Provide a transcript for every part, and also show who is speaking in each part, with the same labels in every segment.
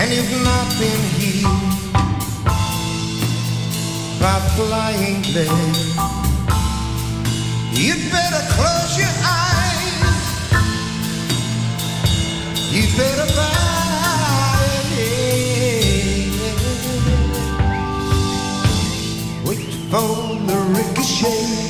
Speaker 1: And you've not been healed by flying lead. You better close your eyes. You better buy it. Wait for the ricochet.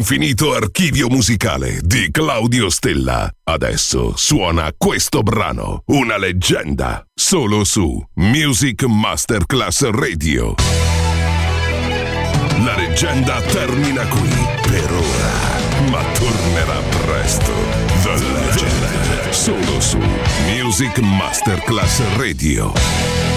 Speaker 2: Dall'infinito archivio musicale di Claudio Stella. Adesso suona questo brano, una leggenda, solo su Music Masterclass Radio. La leggenda termina qui per ora, ma tornerà presto. The Legend, solo su Music Masterclass Radio.